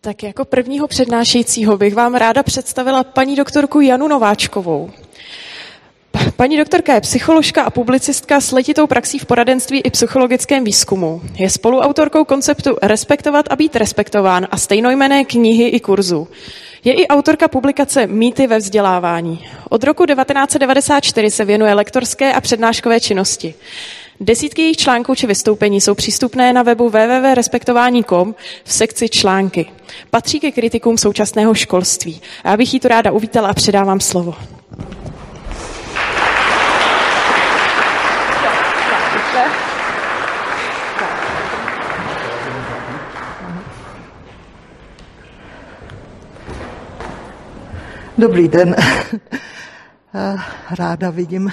Tak jako prvního přednášejícího bych vám ráda představila paní doktorku Janu Nováčkovou. Paní doktorka je psycholožka a publicistka s letitou praxí v poradenství i psychologickém výzkumu. Je spoluautorkou konceptu Respektovat a být respektován a stejnojmené knihy i kurzu. Je i autorka publikace Mýty ve vzdělávání. Od roku 1994 se věnuje lektorské a přednáškové činnosti. Desítky jejich článků či vystoupení jsou přístupné na webu www.respektování.com v sekci články. Patří ke kritikům současného školství. Já bych jí tu ráda uvítala a předávám slovo. Dobrý den. Ráda vidím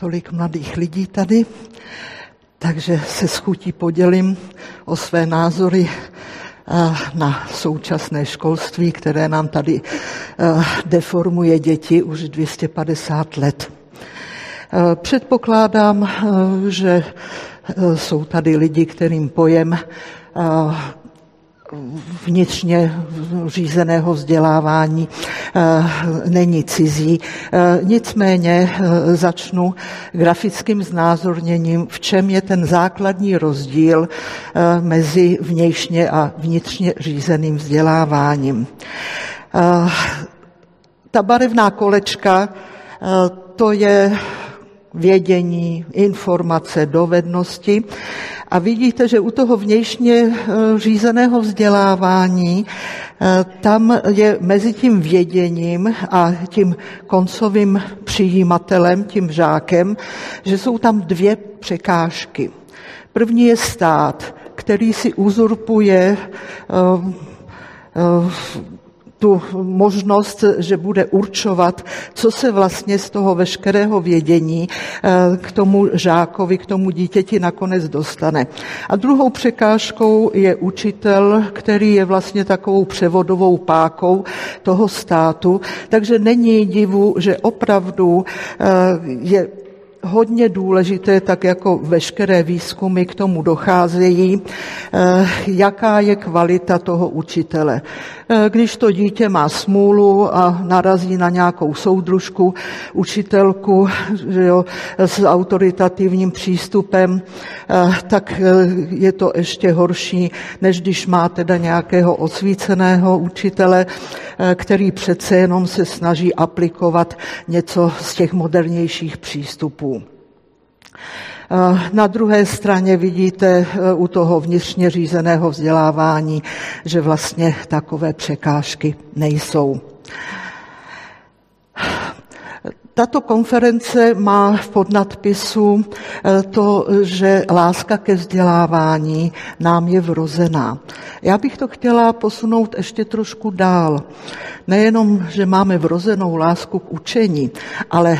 tolik mladých lidí tady, takže se s chutí podělím o své názory na současné školství, které nám tady deformuje děti už 250 let. Předpokládám, že jsou tady lidi, kterým pojem vnitřně řízeného vzdělávání eh, není cizí. Eh, nicméně eh, začnu grafickým znázorněním, v čem je ten základní rozdíl mezi vnějšně a vnitřně řízeným vzděláváním. Ta barevná kolečka, to je vědění, informace, dovednosti. A vidíte, že u toho vnějšně eh, řízeného vzdělávání eh, tam je mezi tím věděním a tím koncovým přijímatelem, tím žákem, že jsou tam dvě překážky. První je stát, který si uzurpuje eh, tu možnost, že bude určovat, co se vlastně z toho veškerého vědění eh, k tomu žákovi, k tomu dítěti nakonec dostane. A druhou překážkou je učitel, který je vlastně takovou převodovou pákou toho státu, takže není divu, že opravdu eh, je hodně důležité, tak jako veškeré výzkumy k tomu docházejí, eh, jaká je kvalita toho učitele. Eh, když to dítě má smůlu a narazí na nějakou soudružku, učitelku že jo, s autoritativním přístupem, eh, tak je to ještě horší, než když má teda nějakého osvíceného učitele, který přece jenom se snaží aplikovat něco z těch modernějších přístupů. Na druhé straně vidíte e, u toho vnitřně řízeného vzdělávání, že vlastně takové překážky nejsou. Tato konference má v podnadpisu e, to, že láska ke vzdělávání nám je vrozená. Já bych to chtěla posunout ještě trošku dál. Nejenom, že máme vrozenou lásku k učení, ale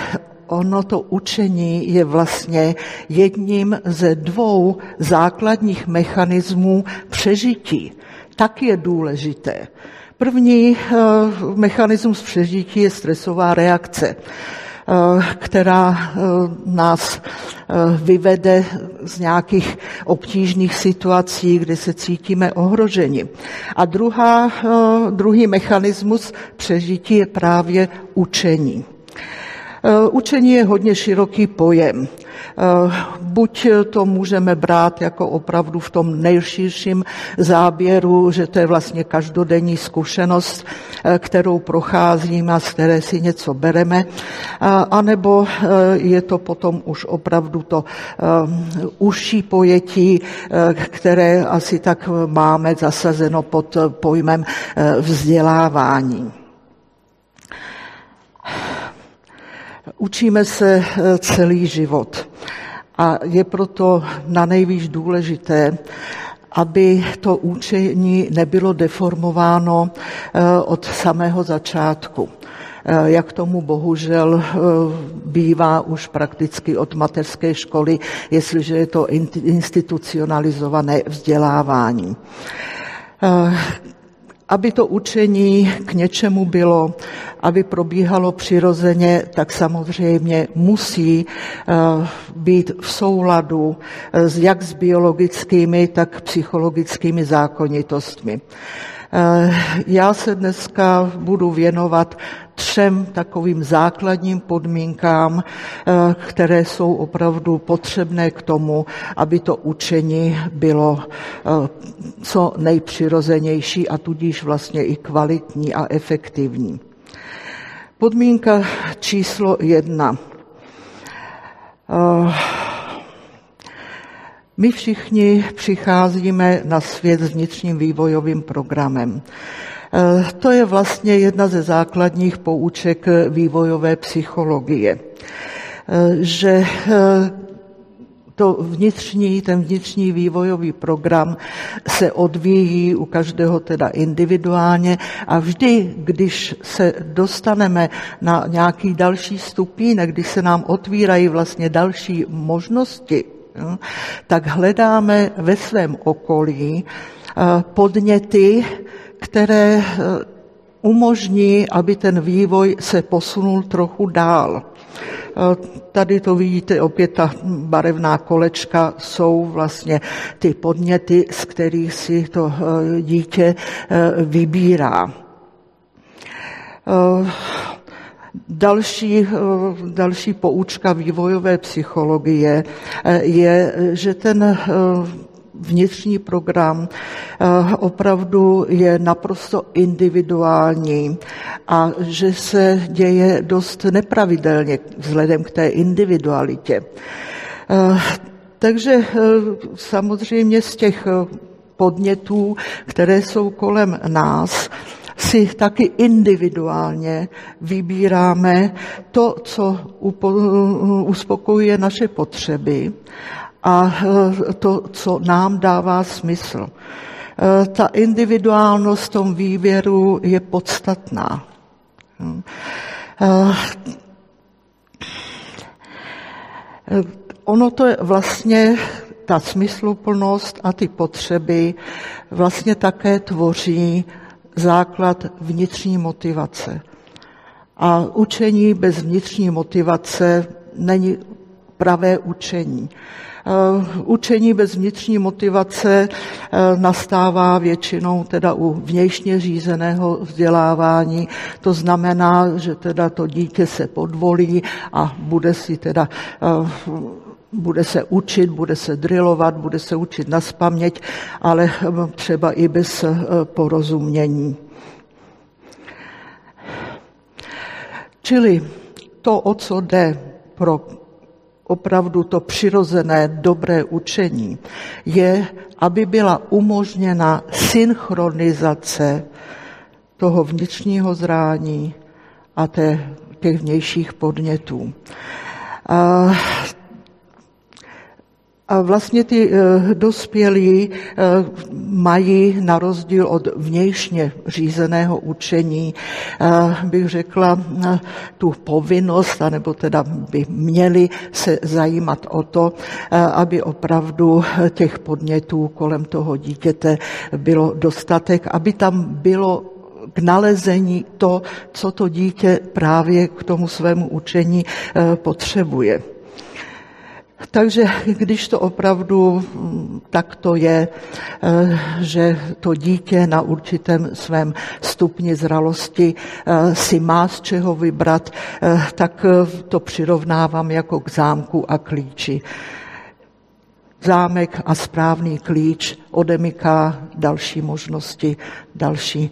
ono to učení je vlastně jedním ze dvou základních mechanismů přežití. Tak je důležité. První eh, mechanismus přežití je stresová reakce, eh, která eh, nás vyvede z nějakých obtížných situací, kde se cítíme ohroženi. A druhá, druhý mechanismus přežití je právě učení. Eh, učení je hodně široký pojem. Eh, buď to můžeme brát jako opravdu v tom nejširším záběru, že to je vlastně každodenní zkušenost, eh, kterou procházíme a z které si něco bereme, anebo je to potom už opravdu to užší pojetí, které asi tak máme zasazeno pod pojmem vzdělávání. Učíme se eh, celý život a je proto na nejvíc důležité, aby to učení nebylo deformováno eh, od samého začátku. Eh, jak tomu bohužel bývá už prakticky od mateřské školy, jestliže je to institucionalizované vzdělávání. Aby to učení k něčemu bylo, aby probíhalo přirozeně, tak samozřejmě musí eh, být v souladu s jak s biologickými, tak psychologickými zákonitostmi. Eh, já se dneska budu věnovat třem takovým základním podmínkám, eh, které jsou opravdu potřebné k tomu, aby to učení bylo eh, co nejpřirozenější a tudíž vlastně i kvalitní a efektivní. Podmínka číslo jedna. My všichni přicházíme na svět s vnitřním vývojovým programem. E, to je vlastně jedna ze základních pouček vývojové psychologie, e, že e, to vnitřní, ten vnitřní vývojový program se odvíjí u každého teda individuálně a vždy, když se dostaneme na nějaký další stupínek, když se nám otvírají vlastně další možnosti tak hledáme ve svém okolí eh, podněty, které eh, umožní, aby ten vývoj se posunul trochu dál. Eh, tady to vidíte, opět ta barevná kolečka jsou vlastně ty podněty, z kterých si to dítě vybírá. Další, eh, další poučka vývojové psychologie eh, je, že ten eh, vnitřní program opravdu je naprosto individuální a že se děje dost nepravidelně vzhledem k té individualitě. Takže samozřejmě z těch podnětů, které jsou kolem nás, si taky individuálně vybíráme to, co uspokojuje naše potřeby a e, to, co nám dává smysl. E, ta individuálnost v tom výběru je podstatná. E, ono to je vlastně ta smysluplnost a ty potřeby vlastně také tvoří základ vnitřní motivace. A učení bez vnitřní motivace není pravé učení. Uh, učení bez vnitřní motivace uh, nastává většinou teda u vnějšně řízeného vzdělávání. To znamená, že teda to dítě se podvolí a bude si teda uh, bude se učit, bude se drilovat, bude se učit na spaměť, ale třeba i bez eh, porozumění. Čili to, o co jde pro opravdu to přirozené dobré učení, je, aby byla umožněna synchronizace toho vnitřního zrání a té, těch vnějších podnětů. A a vlastně ty eh, dospělí eh, mají na rozdíl od vnějšně řízeného učení, eh, bych řekla, tu povinnost, anebo teda by měli se zajímat o to, aby opravdu těch podnětů kolem toho dítěte bylo dostatek, aby tam bylo k nalezení to, co to dítě právě k tomu svému učení potřebuje. Takže když to opravdu mm, takto je, eh, že to dítě na určitém svém stupni zralosti eh, si má z čeho vybrat, eh, tak to přirovnávám jako k zámku a klíči. Zámek a správný klíč odemyká další možnosti, další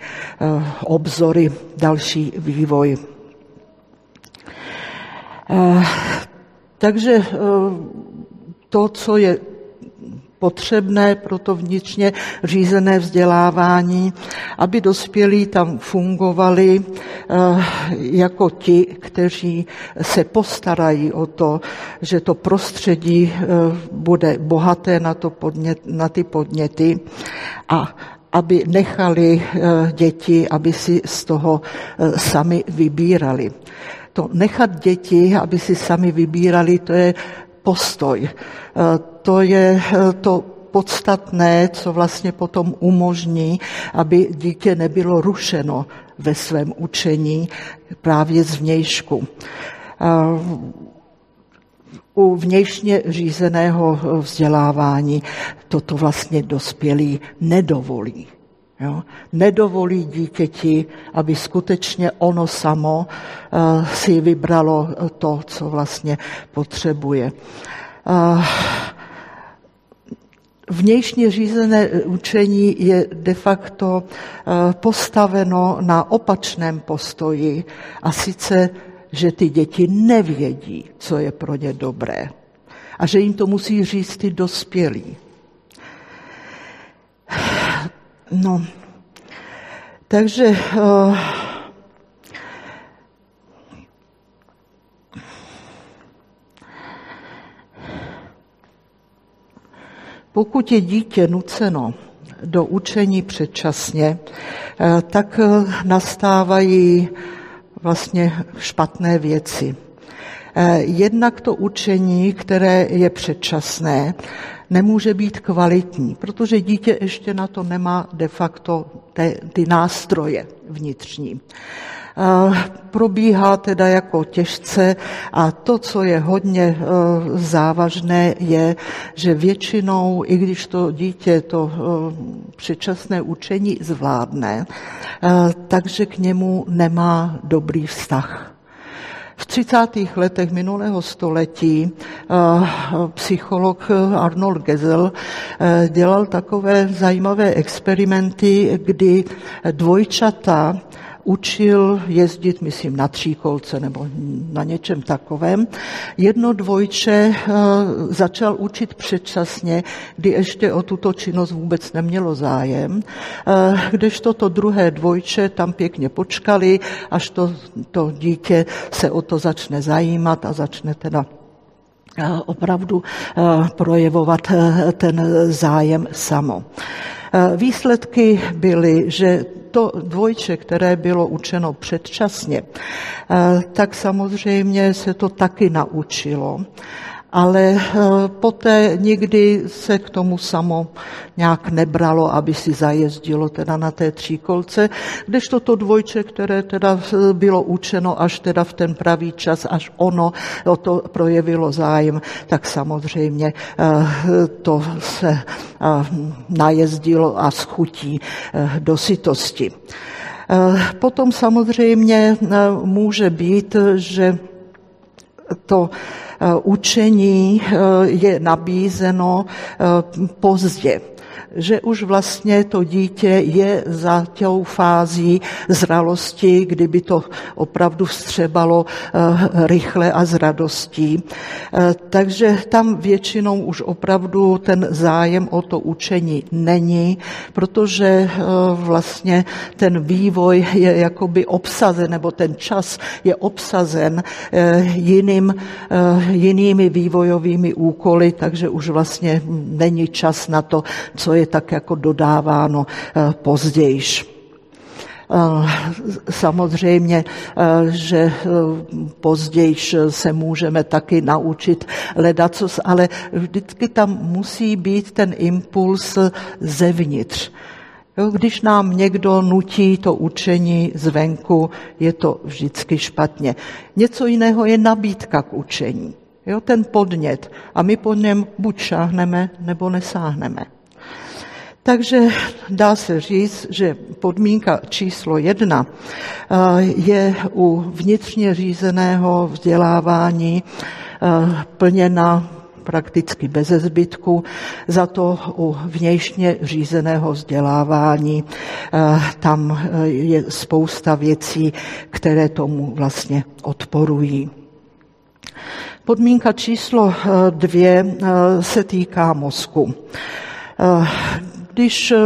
obzory, další vývoj. Takže eh, to, co je potřebné pro to vnitřně řízené vzdělávání, aby dospělí tam fungovali eh, jako ti, kteří se postarají o to, že to prostředí eh, bude bohaté na, to podnět, na ty podněty a aby nechali děti, aby si z toho sami vybírali to nechat děti, aby si sami vybírali, to je postoj. E, to je e, to podstatné, co vlastně potom umožní, aby dítě nebylo rušeno ve svém učení právě z vnějšku. U vnějšně řízeného vzdělávání toto vlastně dospělí nedovolí. Jo? Nedovolí dítěti, aby skutečně ono samo uh, si vybralo to, co vlastně potřebuje. Uh, Vnějšně řízené učení je de facto postaveno na opačném postoji a sice, že ty děti nevědí, co je pro ně dobré a že jim to musí říct ty dospělí. No, takže uh, pokud je dítě nuceno do učení předčasně, uh, tak uh, nastávají vlastně špatné věci. Jednak to učení, které je předčasné, nemůže být kvalitní, protože dítě ještě na to nemá de facto te, ty nástroje vnitřní. Probíhá teda jako těžce a to, co je hodně e, závažné, je, že většinou, i když to dítě to e, předčasné učení zvládne, takže k němu nemá dobrý vztah. V 30. letech minulého století eh, psycholog Arnold Gesell eh, dělal takové zajímavé experimenty, kdy dvojčata učil jezdit, myslím, na tříkolce nebo na něčem takovém. Jedno dvojče eh, začal učit předčasně, kdy ještě o tuto činnost vůbec nemělo zájem, eh, kdežto to druhé dvojče tam pěkně počkali, až to, to dítě se o to začne zajímat a začne teda eh, opravdu projevovat ten zájem samo. Výsledky byly, že to dvojče, které bylo učeno předčasně, eh, tak samozřejmě se to taky naučilo ale eh, poté nikdy se k tomu samo nějak nebralo, aby si zajezdilo teda na té tříkolce, když to dvojče, které teda eh, bylo učeno až teda v ten pravý čas, až ono o to projevilo zájem, tak samozřejmě to se najezdilo a schutí do sytosti. Potom samozřejmě může být, že to učení je nabízeno pozdě že už vlastně to dítě je za tou fází zralosti, kdyby to opravdu vstřebalo eh, rychle a s radostí. Eh, takže tam většinou už opravdu ten zájem o to učení není, protože eh, vlastně ten vývoj je jakoby obsazen, nebo ten čas je obsazen jiným, jinými vývojovými úkoly, takže už vlastně není čas na to, co je tak jako dodáváno eh, pozdějiš. Eh, samozřejmě, eh, že později se můžeme taky naučit ledacos, ale vždycky tam musí být ten impuls zevnitř. Když nám někdo nutí to učení zvenku, je to vždycky špatně. Něco jiného je nabídka k učení. Jo, ten podnět. A my po něm buď šáhneme, nebo nesáhneme. Takže dá se říct, že podmínka číslo jedna eh, je u vnitřně řízeného vzdělávání eh, plněna prakticky bez zbytku, za to u vnějšně řízeného vzdělávání eh, tam je spousta věcí, které tomu vlastně odporují. Podmínka číslo dvě se týká mozku když eh,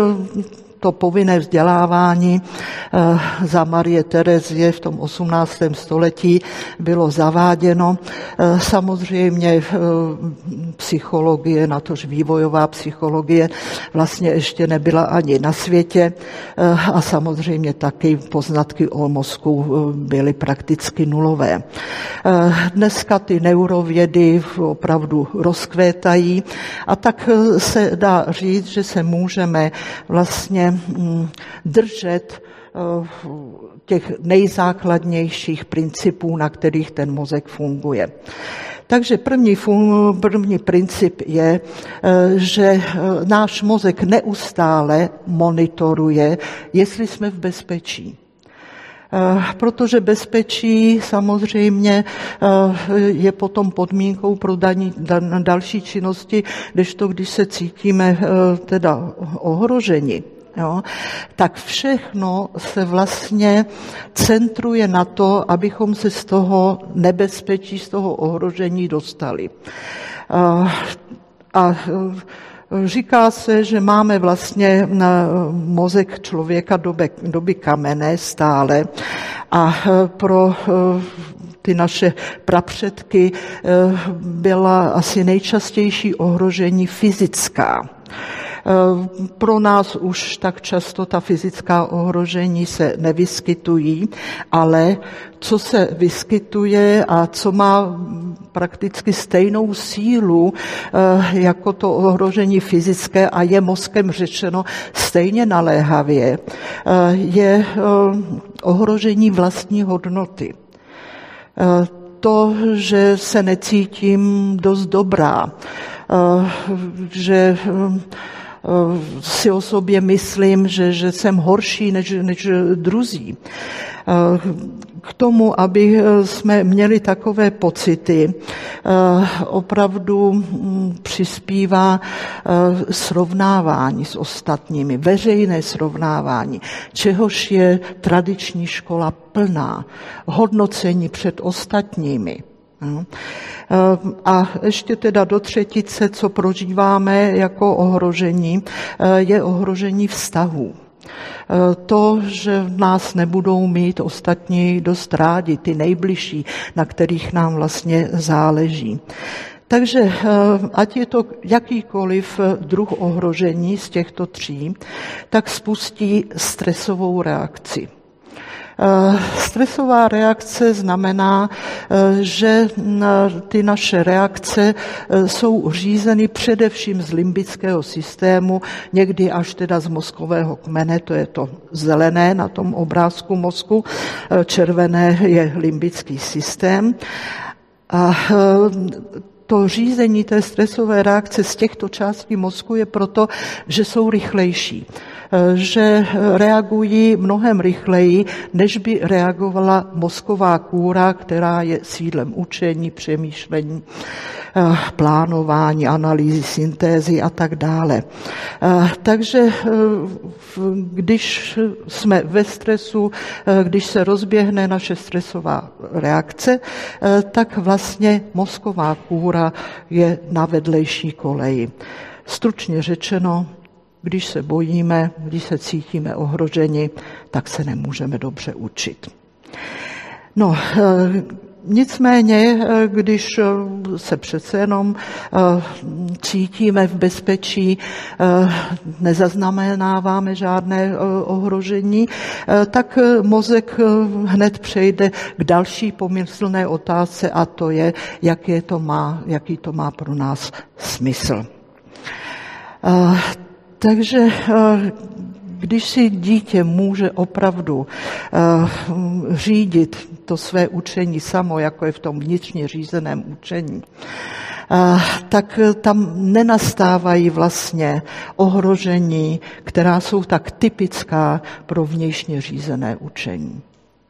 to povinné vzdělávání eh, za Marie Terezie v tom 18. století bylo zaváděno. Eh, samozřejmě psychologie, natož vývojová psychologie vlastně ještě nebyla ani na světě a samozřejmě taky poznatky o mozku byly prakticky nulové. Dneska ty neurovědy opravdu rozkvétají a tak se dá říct, že se můžeme vlastně mm, držet eh, těch nejzákladnějších principů, na kterých ten mozek funguje. Takže první, první princip je, eh, že eh, náš mozek neustále monitoruje, jestli jsme v bezpečí. Protože bezpečí samozřejmě je potom podmínkou pro daní, další činnosti, to, když se cítíme teda ohroženi jo, tak všechno se vlastně centruje na to, abychom se z toho nebezpečí, z toho ohrožení dostali. A, a Říká se, že máme vlastně na mozek člověka doby, doby kamenné stále a pro ty naše prapředky byla asi nejčastější ohrožení fyzická. Eh, pro nás už tak často ta fyzická ohrožení se nevyskytují, ale co se vyskytuje a co má prakticky stejnou sílu eh, jako to ohrožení fyzické a je mozkem řečeno stejně naléhavě, eh, je ohrožení vlastní hodnoty. To, že se necítím dost dobrá, že si o sobě myslím, že, že jsem horší než, než druzí. Eh, k tomu, aby eh, jsme měli takové pocity, opravdu hm, přispívá srovnávání s ostatními, veřejné srovnávání, čehož je tradiční škola plná, hodnocení před ostatními. Ehm, a ještě teda do třetice, co prožíváme jako ohrožení, eh, je ohrožení vztahů. Eh, to, že nás nebudou mít ostatní dost rádi, ty nejbližší, na kterých nám vlastně záleží. Takže eh, ať je to jakýkoliv druh ohrožení z těchto tří, tak spustí stresovou reakci. Eh, stresová reakce znamená, eh, že ty naše reakce eh, jsou řízeny především z limbického systému, někdy až teda z mozkového kmene, to je to zelené na tom obrázku mozku, červené je limbický systém. A to řízení té stresové reakce z těchto částí mozku je proto, že jsou rychlejší že reagují mnohem rychleji, než by reagovala mozková kůra, která je sídlem učení, přemýšlení, eh, plánování, analýzy, syntézy a tak dále. Eh, takže eh, když jsme ve stresu, když se rozběhne naše stresová reakce, tak vlastně mozková kůra je na vedlejší koleji. Stručně řečeno, když se bojíme, když se cítíme ohroženi, tak se nemůžeme dobře učit. No, eh, Nicméně, eh, když eh, se přece jenom cítíme v bezpečí, nezaznamenáváme žádné ohrožení, tak mozek hned přejde k další pomyslné otázce a to je, jaký to má, jaký to má pro nás smysl. Takže eh, když si dítě může opravdu eh, řídit to své učení samo, jako je v tom vnitřně řízeném učení, eh, tak tam nenastávají vlastně ohrožení, která jsou tak typická pro vnějšně řízené učení.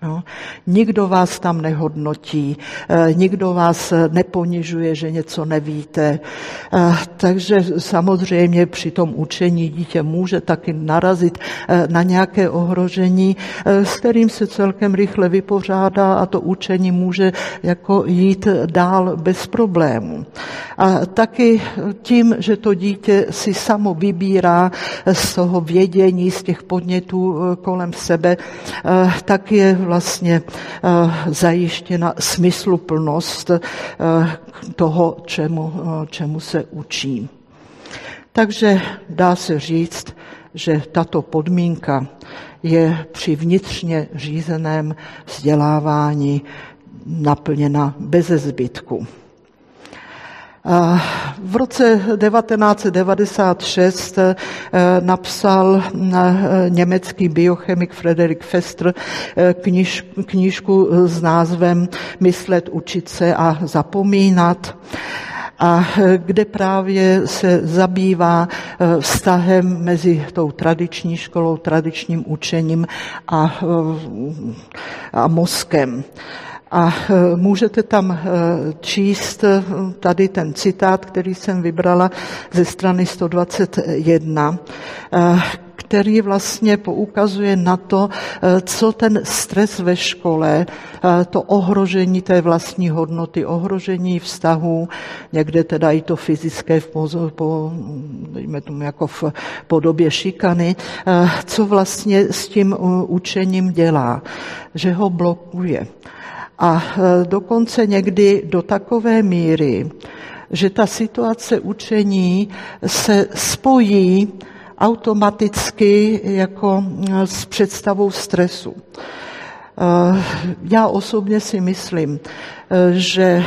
Jo? Nikdo vás tam nehodnotí, eh, nikdo vás neponižuje, že něco nevíte. Eh, takže samozřejmě při tom učení dítě může taky narazit eh, na nějaké ohrožení, s kterým se celkem rychle vypořádá a to učení může jako jít dál bez problémů. A taky tím, že to dítě si samo vybírá z toho vědění, z těch podnětů kolem sebe, tak je vlastně eh, zajištěna smysluplnost eh, toho, čemu, eh, čemu se učí. Takže dá se říct, že tato podmínka je při vnitřně řízeném vzdělávání naplněna bez zbytku. V roce 1996 eh, napsal eh, německý biochemik Frederik Fester eh, kniž, knížku s názvem Myslet, učit se a zapomínat a kde právě se zabývá vztahem mezi tou tradiční školou, tradičním učením a, a mozkem. A e, můžete tam e, číst e, tady ten citát, který jsem vybrala ze strany 121, který vlastně poukazuje na to, co ten stres ve škole, to ohrožení té vlastní hodnoty, ohrožení vztahů, někde teda i to fyzické v po, dejme tomu jako v podobě šikany, co vlastně s tím učením dělá, že ho blokuje. A e, dokonce někdy do takové míry, že ta situace učení se spojí automaticky jako e, s představou stresu. Eh, já osobně si myslím, eh, že eh,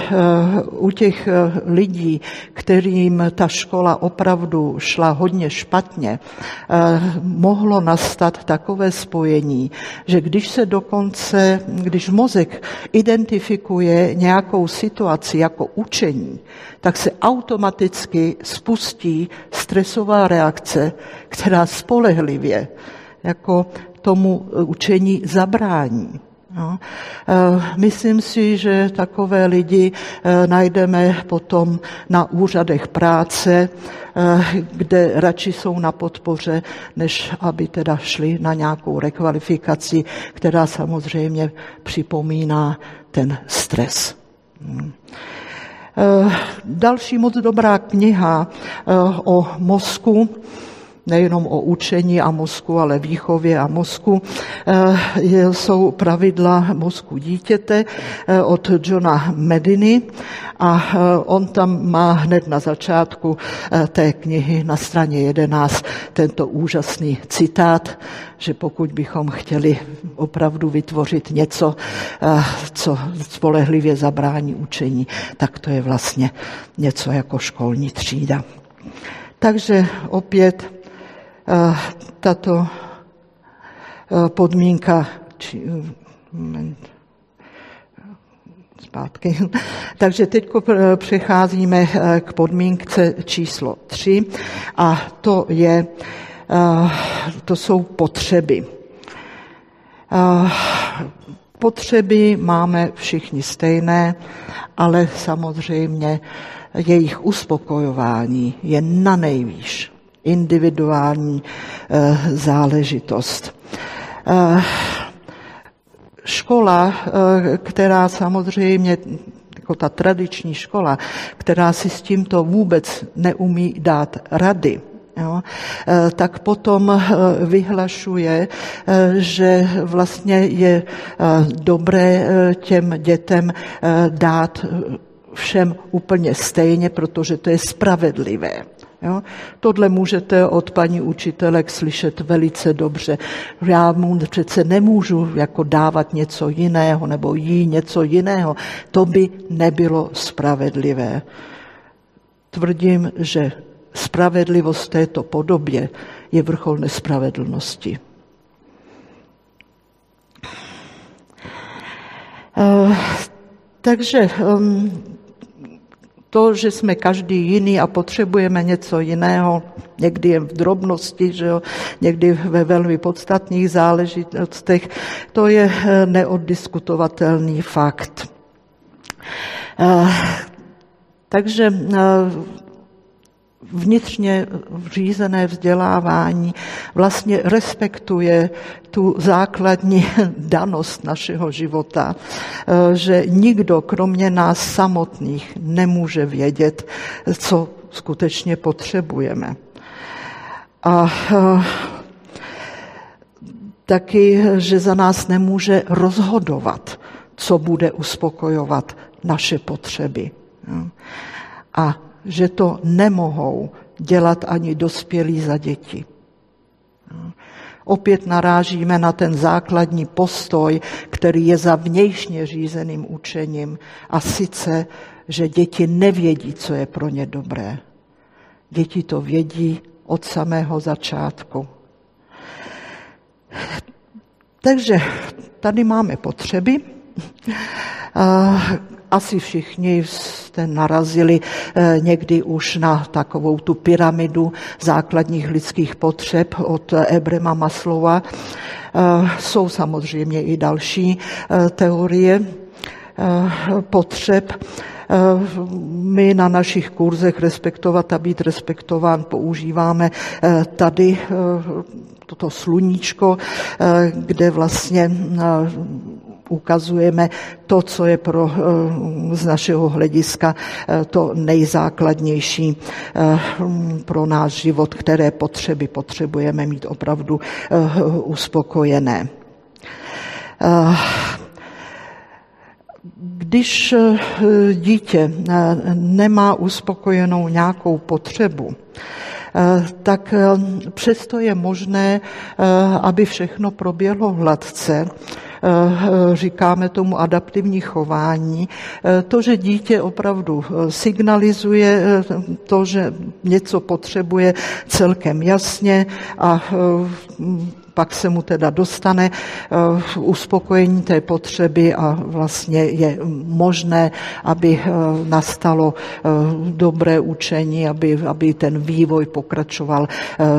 u těch lidí, kterým ta škola opravdu šla hodně špatně, mohlo nastat takové spojení, že když se dokonce, když mozek identifikuje nějakou situaci jako učení, tak se automaticky spustí stresová reakce, která spolehlivě jako tomu učení zabrání. No. Myslím si, že takové lidi eh, najdeme potom na úřadech práce, eh, kde radši jsou na podpoře, než aby teda šli na nějakou rekvalifikaci, která samozřejmě připomíná ten stres. Hmm. Další moc dobrá kniha o mozku nejenom o učení a mozku, ale výchově a mozku, eh, jsou pravidla mozku dítěte eh, od Johna Mediny a eh, on tam má hned na začátku té knihy na straně 11 tento úžasný citát, že pokud bychom chtěli opravdu vytvořit něco, co spolehlivě zabrání učení, tak to je vlastně něco jako školní třída. Takže opět tato eh, podmínka, či, moment, zpátky. Takže teď přecházíme eh, k podmínce číslo tři a to je, to jsou potřeby. Potřeby máme všichni stejné, ale samozřejmě jejich uspokojování je na nejvýš individuální eh, záležitost. Eh, škola, eh, která samozřejmě jako ta tradiční škola, která si s tímto vůbec neumí dát rady, Jo, tak potom vyhlašuje, že vlastně je dobré těm dětem dát všem úplně stejně, protože to je spravedlivé. Jo? Tohle můžete od paní učitelek slyšet velice dobře. Já mu přece nemůžu jako dávat něco jiného nebo jí něco jiného. To by nebylo spravedlivé. Tvrdím, že spravedlivost této podobě je vrchol nespravedlnosti. Uh, takže um, To, že jsme každý jiný a potřebujeme něco jiného, někdy jen v drobnosti, že jo, někdy ve velmi podstatných záležitostech, to je eh, neoddiskutovatelný fakt. Eh, takže vnitřně řízené vzdělávání vlastně respektuje tu základní danost našeho života, eh, že nikdo kromě nás samotných nemůže vědět, co skutečně potřebujeme. A eh, taky, že za nás nemůže rozhodovat, co bude uspokojovat naše potřeby. A že to nemohou dělat ani dospělí za děti. Opět narážíme na ten základní postoj, který je za vnějšně řízeným učením, a sice, že děti nevědí, co je pro ně dobré. Děti to vědí od samého začátku. Takže tady máme potřeby, asi všichni jste narazili eh, někdy už na takovou tu pyramidu základních lidských potřeb od Ebrema Maslova. Eh, jsou samozřejmě i další eh, teorie potřeb. My na našich kurzech respektovat a být respektován používáme tady toto sluníčko, kde vlastně ukazujeme to, co je pro, eh, z našeho hlediska eh, to nejzákladnější eh, pro náš život, které potřeby potřebujeme mít opravdu uspokojené. Když dítě nemá uspokojenou nějakou potřebu, tak přesto je možné, aby všechno proběhlo hladce, říkáme tomu adaptivní chování, eh, to, že dítě opravdu eh, signalizuje to, že něco potřebuje celkem jasně a pak se mu teda dostane uspokojení té potřeby a vlastně je možné, aby nastalo dobré učení, aby, aby ten vývoj pokračoval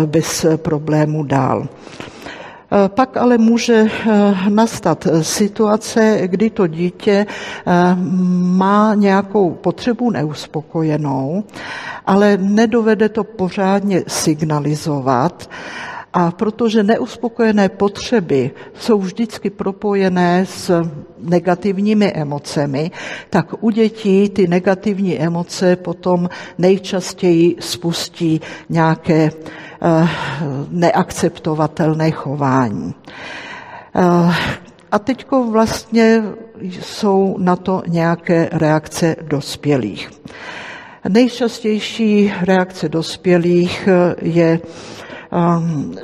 bez problému dál. Eh, pak ale může eh, nastat situace, kdy to dítě eh, má nějakou potřebu neuspokojenou, ale nedovede to pořádně signalizovat. A protože neuspokojené potřeby jsou vždycky propojené s negativními emocemi, tak u dětí ty negativní emoce potom nejčastěji spustí nějaké Eh, neakceptovatelné chování. Eh, a teď vlastně jsou na to nějaké reakce dospělých. Nejčastější reakce dospělých je,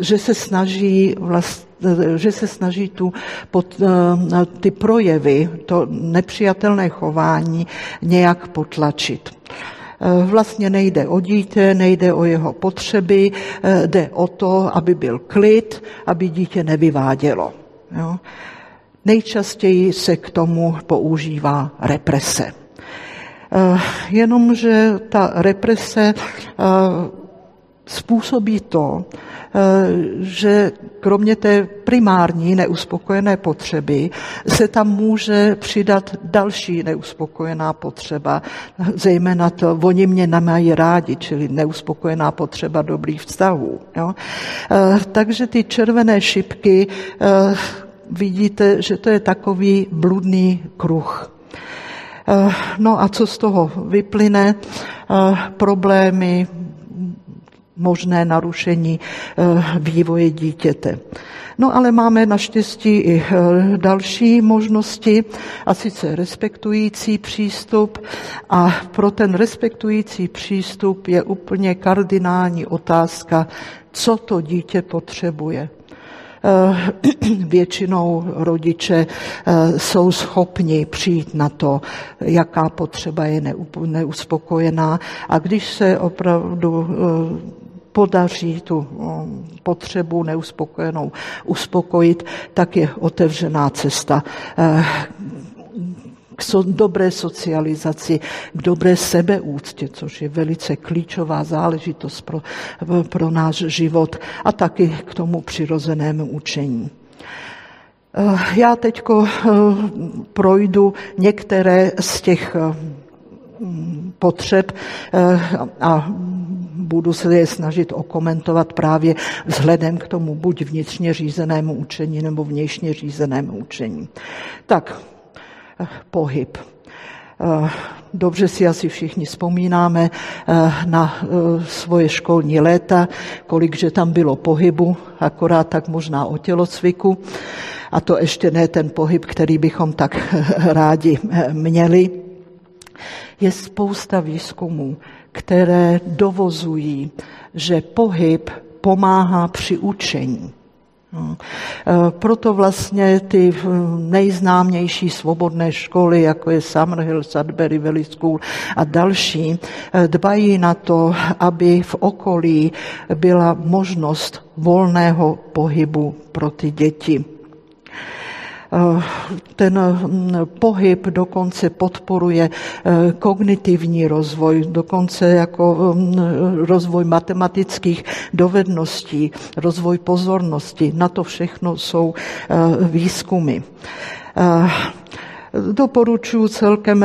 že se snaží vlastně že se snaží tu, pod, eh, ty projevy, to nepřijatelné chování nějak potlačit. Eh, vlastně nejde o dítě, nejde o jeho potřeby, eh, jde o to, aby byl klid, aby dítě nevyvádělo. Jo? Nejčastěji se k tomu používá represe. Eh, jenomže ta represe způsobí to, eh, že kromě té primární neuspokojené potřeby se tam může přidat další neuspokojená potřeba, zejména to, oni mě nemají rádi, čili neuspokojená potřeba dobrých vztahů. Jo? Eh, takže ty červené šipky eh, vidíte, že to je takový bludný kruh. No a co z toho vyplyne? Problémy, možné narušení eh, vývoje dítěte. No ale máme naštěstí i eh, další možnosti, a sice respektující přístup. A pro ten respektující přístup je úplně kardinální otázka, co to dítě potřebuje. Eh, většinou rodiče jsou schopni přijít na to, jaká potřeba je neuspokojená. A když se opravdu podaří tu potřebu neuspokojenou uspokojit, tak je otevřená cesta eh, k dobré socializaci, k dobré sebeúctě, což je velice klíčová záležitost pro, pro náš život a taky k tomu přirozenému učení. Eh, já teď eh, projdu některé z těch potřeb a budu se je snažit okomentovat právě vzhledem k tomu buď vnitřně řízenému učení nebo vnějšně řízenému učení. Tak, pohyb. Dobře si asi všichni vzpomínáme na svoje školní léta, kolik že tam bylo pohybu, akorát tak možná o tělocviku. A to ještě ne ten pohyb, který bychom tak rádi měli. Je spousta výzkumů, které dovozují, že pohyb pomáhá při učení. No. E, proto vlastně ty nejznámější svobodné školy, jako je Summerhill, Sudbury Valley School a další, e, dbají na to, aby v okolí byla možnost volného pohybu pro ty děti. Eh, ten mm, pohyb dokonce podporuje eh, kognitivní rozvoj, dokonce jako mm, rozvoj matematických dovedností, rozvoj pozornosti. Na to všechno jsou eh, výzkumy. Doporučuji celkem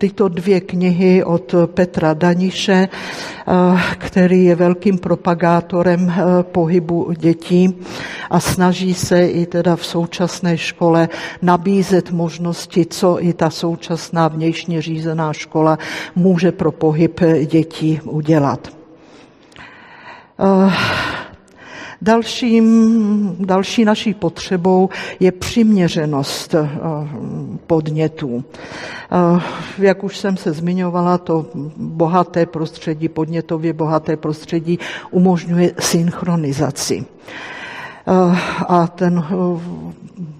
tyto dvě knihy od Petra Daniše, eh, který je velkým propagátorem eh, pohybu dětí a snaží se i teda v současné škole nabízet možnosti, co i ta současná vnějšně řízená škola může pro pohyb dětí udělat. Dalším, další naší potřebou je přiměřenost eh, podnětů. Eh, jak už jsem se zmiňovala, to bohaté prostředí, podnětově bohaté prostředí umožňuje synchronizaci. Eh, a ten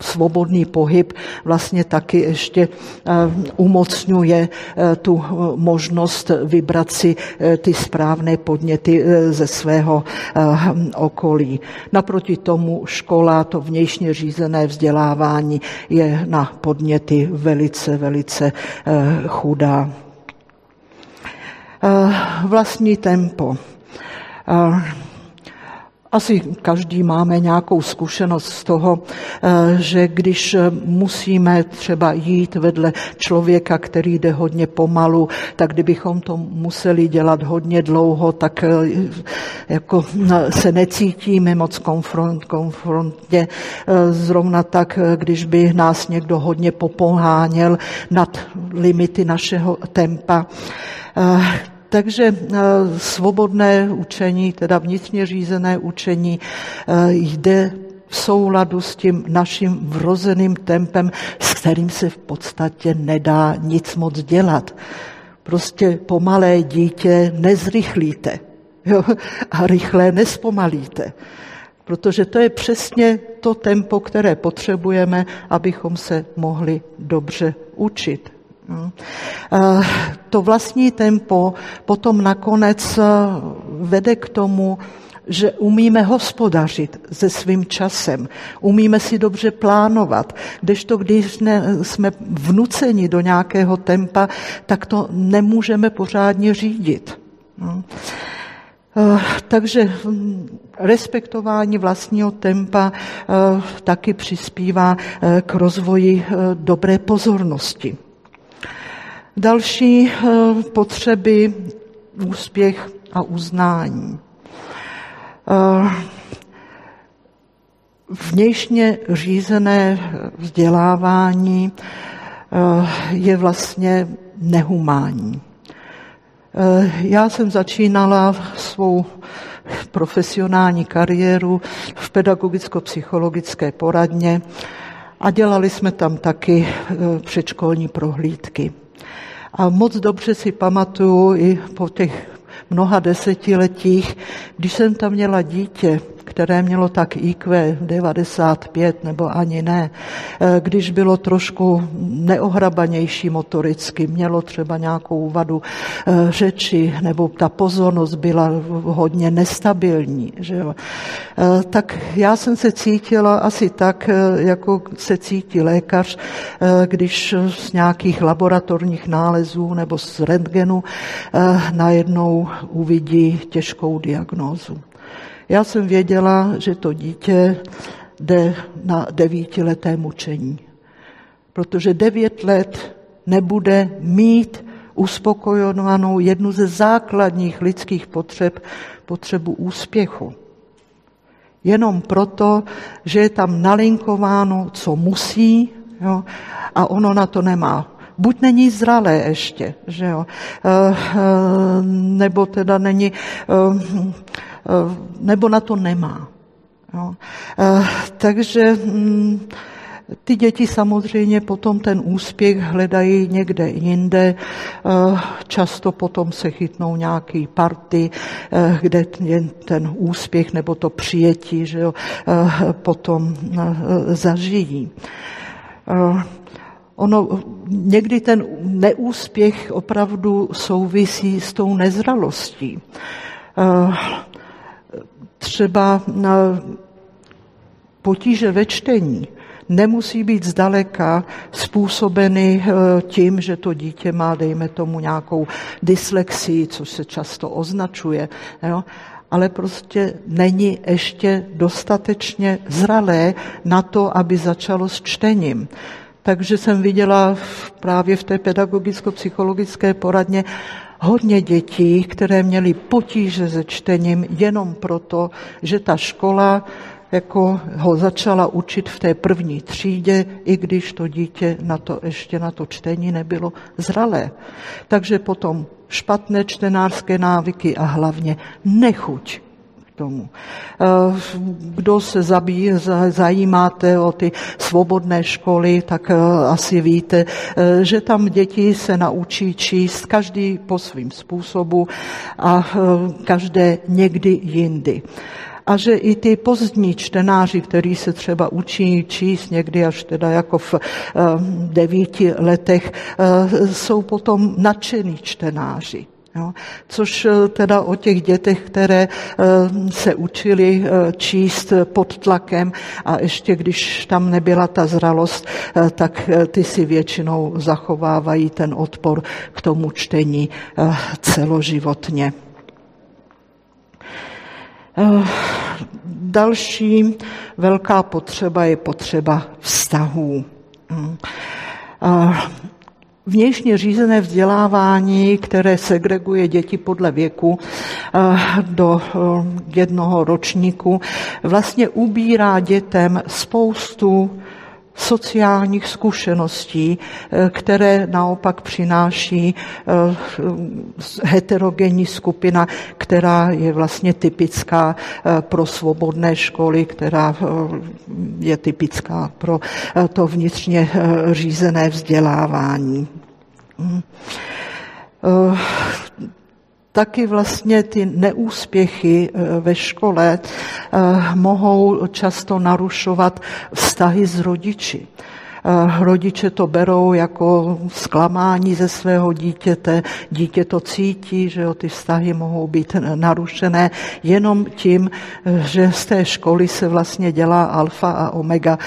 svobodný pohyb vlastně taky ještě eh, umocňuje eh, tu možnost vybrat si eh, ty správné podněty ze svého okolí. Naproti tomu škola, to vnějšně řízené vzdělávání je na podněty velice, velice chudá. Vlastní tempo. Asi každý máme nějakou zkušenost z toho, eh, že když musíme třeba jít vedle člověka, který jde hodně pomalu, tak kdybychom to museli dělat hodně dlouho, tak eh, jako eh, se necítíme moc konfront, konfrontně. Zrovna tak, když by nás někdo hodně popoháněl nad limity našeho tempa, takže eh, svobodné učení, teda vnitřně řízené učení, eh, jde v souladu s tím naším vrozeným tempem, s kterým se v podstatě nedá nic moc dělat. Prostě pomalé dítě nezrychlíte jo? a rychle nespomalíte. Protože to je přesně to tempo, které potřebujeme, abychom se mohli dobře učit. No. Eh, to vlastní tempo potom nakonec eh, vede k tomu, že umíme hospodařit se svým časem, umíme si dobře plánovat, kdežto když ne, jsme vnuceni do nějakého tempa, tak to nemůžeme pořádně řídit. No. Eh, takže hm, respektování vlastního tempa taky přispívá k rozvoji dobré pozornosti. Další eh, potřeby, úspěch a uznání. Eh, vnějšně řízené vzdělávání eh, je vlastně nehumání. Já jsem začínala svou profesionální kariéru v pedagogicko-psychologické poradně a dělali jsme tam taky předškolní prohlídky. A moc dobře si pamatuju i po těch mnoha desetiletích, když jsem tam měla dítě, které mělo tak IQ 95 nebo ani ne, eh, když bylo trošku neohrabanější motoricky, mělo třeba nějakou vadu eh, řeči nebo ta pozornost byla hodně nestabilní, že jo, eh, tak já jsem se cítila asi tak, jako se cítí lékař, když z nějakých laboratorních nálezů nebo z rentgenu najednou uvidí těžkou diagnózu. Já jsem věděla, že to dítě jde na devítileté mučení, protože devět let nebude mít uspokojovanou jednu ze základních lidských potřeb, potřebu úspěchu. Jenom proto, že je tam nalinkováno, co musí, jo, a ono na to nemá. Buď není zralé ještě, že jo, e, e, nebo teda není, e, nebo na to nemá. Jo. Eh, takže mm, ty děti samozřejmě potom ten úspěch hledají někde jinde, eh, často potom se chytnou nějaký party, kde ten úspěch nebo to přijetí, že jo, potom zažijí. Ono, někdy ten neúspěch opravdu souvisí s tou nezralostí třeba na potíže ve čtení nemusí být zdaleka způsobeny eh, tím, že to dítě má, dejme tomu, nějakou dyslexii, což se často označuje, jo? ale prostě není ještě dostatečně zralé na to, aby začalo s čtením. Takže jsem viděla právě v té pedagogicko-psychologické poradně hodně dětí, které měly potíže se čtením jenom proto, že ta škola jako ho začala učit v té první třídě, i když to dítě na to ještě na to čtení nebylo zralé. Takže potom špatné čtenářské návyky a hlavně nechuť tomu. Eh, kdo se zabí, zajímáte o ty svobodné školy, tak eh, asi víte, eh, že tam děti se naučí číst každý po svým způsobu a každé někdy jindy a že i ty pozdní čtenáři, kteří se třeba učí číst někdy až teda jako v devíti letech, jsou potom nadšený čtenáři. Jo? Což eh, teda o těch dětech, které eh, se učili eh, číst pod tlakem a ještě když tam nebyla ta zralost, tak ty si většinou zachovávají ten odpor k tomu čtení celoživotně. Další velká potřeba je potřeba vztahů. Vnějšně řízené vzdělávání, které segreguje děti podle věku eh, do eh, jednoho ročníku, vlastně ubírá dětem spoustu sociálních zkušeností, eh, které naopak přináší heterogenní skupina, která je vlastně typická pro svobodné školy, která je typická pro to vnitřně řízené vzdělávání. Eh, taky vlastně ty neúspěchy eh, ve škole eh, mohou často narušovat vztahy s rodiči. Rodiče to berou jako zklamání ze svého dítěte, dítě to cítí, že jo, ty vztahy mohou být narušené jenom tím, že z té školy se vlastně dělá alfa a omega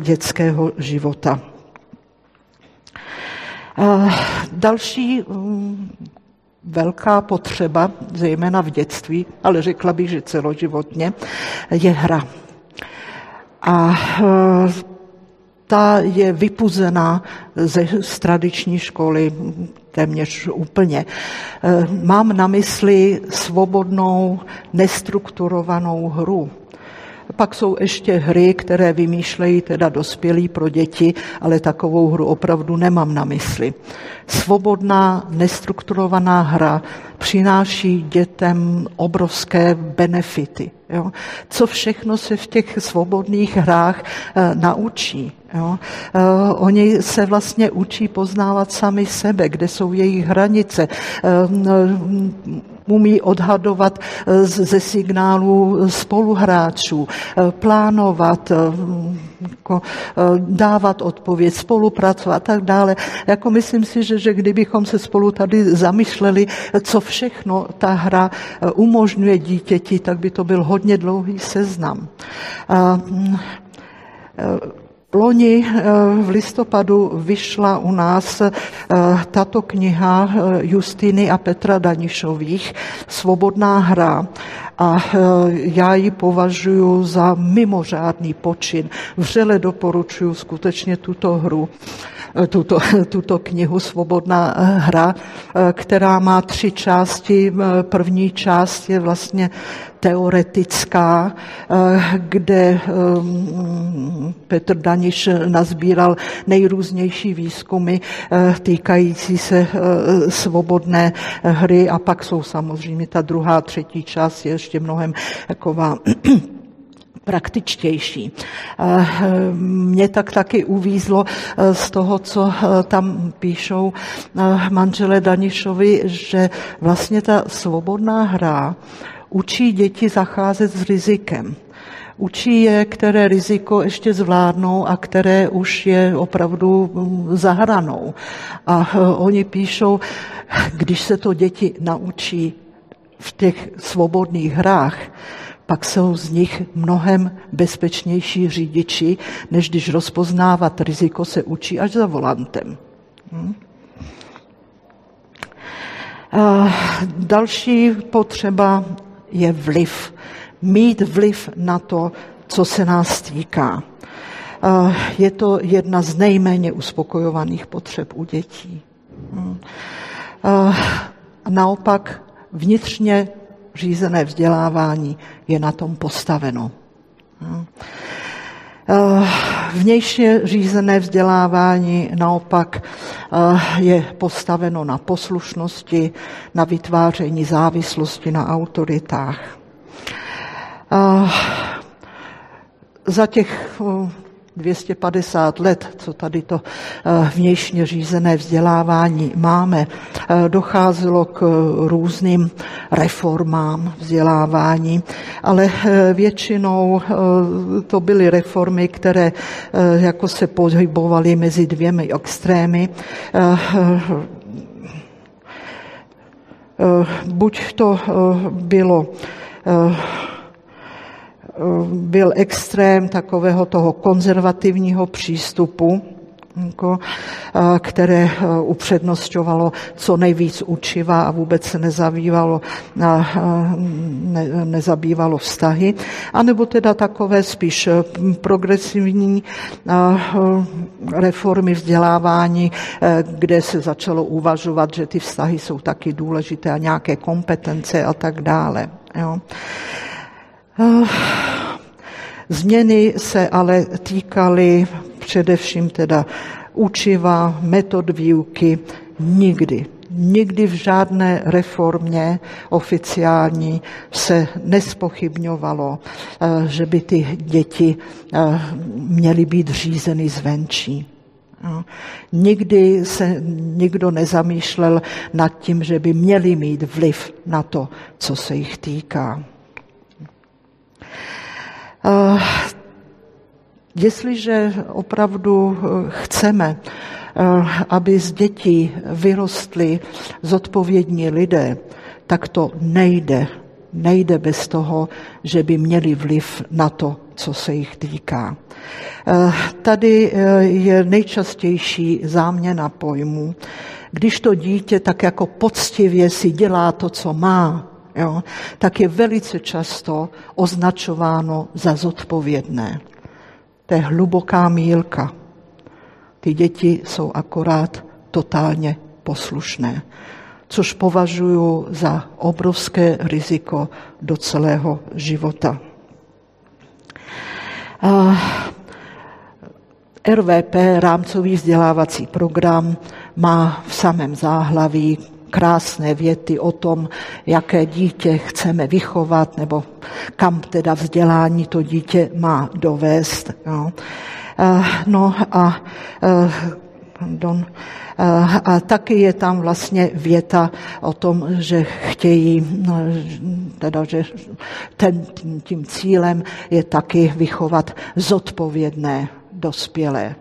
dětského života. Další mm, velká potřeba, zejména v dětství, ale řekla bych, že celoživotně, je hra. A e, ta je vypuzená ze z tradiční školy téměř úplně. E, mám na mysli svobodnou, nestrukturovanou hru pak jsou ještě hry, které vymýšlejí teda dospělí pro děti, ale takovou hru opravdu nemám na mysli. Svobodná, nestrukturovaná hra přináší dětem obrovské benefity Jo? Co všechno se v těch svobodných hrách e, naučí. Jo? E, oni se vlastně učí poznávat sami sebe, kde jsou jejich hranice. E, umí odhadovat ze signálu spoluhráčů, plánovat, jako, dávat odpověď, spolupracovat a tak dále. Jako myslím si, že, že kdybychom se spolu tady zamýšleli, co všechno ta hra umožňuje dítěti, tak by to byl hodně dlouhý seznam. Mm, Loni eh, v listopadu vyšla u nás eh, tato kniha Justiny a Petra Danišových Svobodná hra a já ji považuji za mimořádný počin. Vřele doporučuji skutečně tuto hru tuto, tuto knihu Svobodná hra, která má tři části. První část je vlastně teoretická, kde Petr Daniš nazbíral nejrůznější výzkumy týkající se svobodné hry a pak jsou samozřejmě ta druhá, třetí část je ještě mnohem taková praktičtější. Eh, mě tak taky uvízlo eh, z toho, co eh, tam píšou manžele Danišovi, že vlastně ta svobodná hra učí děti zacházet s rizikem. Učí je, které riziko ještě zvládnou a které už je opravdu mm, zahranou. A oni píšou, když se to děti naučí v těch svobodných hrách, pak jsou z nich mnohem bezpečnější řidiči, než když rozpoznávat riziko se učí až za volantem. Hm? A další potřeba je vliv. Mít vliv na to, co se nás týká. Je to jedna z nejméně uspokojovaných potřeb u dětí. Hm? A naopak vnitřně řízené vzdělávání je na tom postaveno. Eh, vnějšie řízené vzdělávání naopak eh, je postaveno na poslušnosti, na vytváření závislosti na autoritách. Eh, za těch 250 let, co tady to eh, vnějšně řízené vzdělávání máme, eh, docházelo k různým reformám vzdělávání, ale eh, většinou to byly reformy, které jako se pohybovaly mezi dvěmi extrémy. Buď to bylo byl extrém takového toho konzervativního přístupu, jako, které upřednostňovalo co nejvíc učiva a vůbec se nezabývalo, ne, nezabývalo vztahy, anebo teda takové spíš progresivní reformy vzdělávání, kde se začalo uvažovat, že ty vztahy jsou taky důležité a nějaké kompetence a tak dále. Jo. Ah, změny se ale týkaly především teda učiva, metod výuky, nikdy. Nikdy v žádné reformě oficiální se nespochybňovalo, eh, že by ty děti eh, měly být řízeny zvenčí. Nikdy se nikdo nezamýšlel nad tím, že by měli mít vliv na to, co se jich týká. Eh, jestliže opravdu eh, chceme, eh, aby z dětí vyrostli zodpovědní lidé, tak to nejde. Nejde bez toho, že by měli vliv na to, co se jich týká. Tady je nejčastější záměna pojmu. Když to dítě tak jako poctivě si dělá to, co má, jo, tak je velice často označováno za zodpovědné. To je hluboká mílka. Ty děti jsou akorát totálně poslušné, což považuji za obrovské riziko do celého života. RVP, rámcový vzdělávací program, má v samém záhlaví krásné věty o tom, jaké dítě chceme vychovat, nebo kam teda vzdělání to dítě má dovést. No, no a pardon, a taky je tam vlastně věta o tom, že chtějí, no, teda, že ten, tím cílem je taky vychovat zodpovědné dospělé.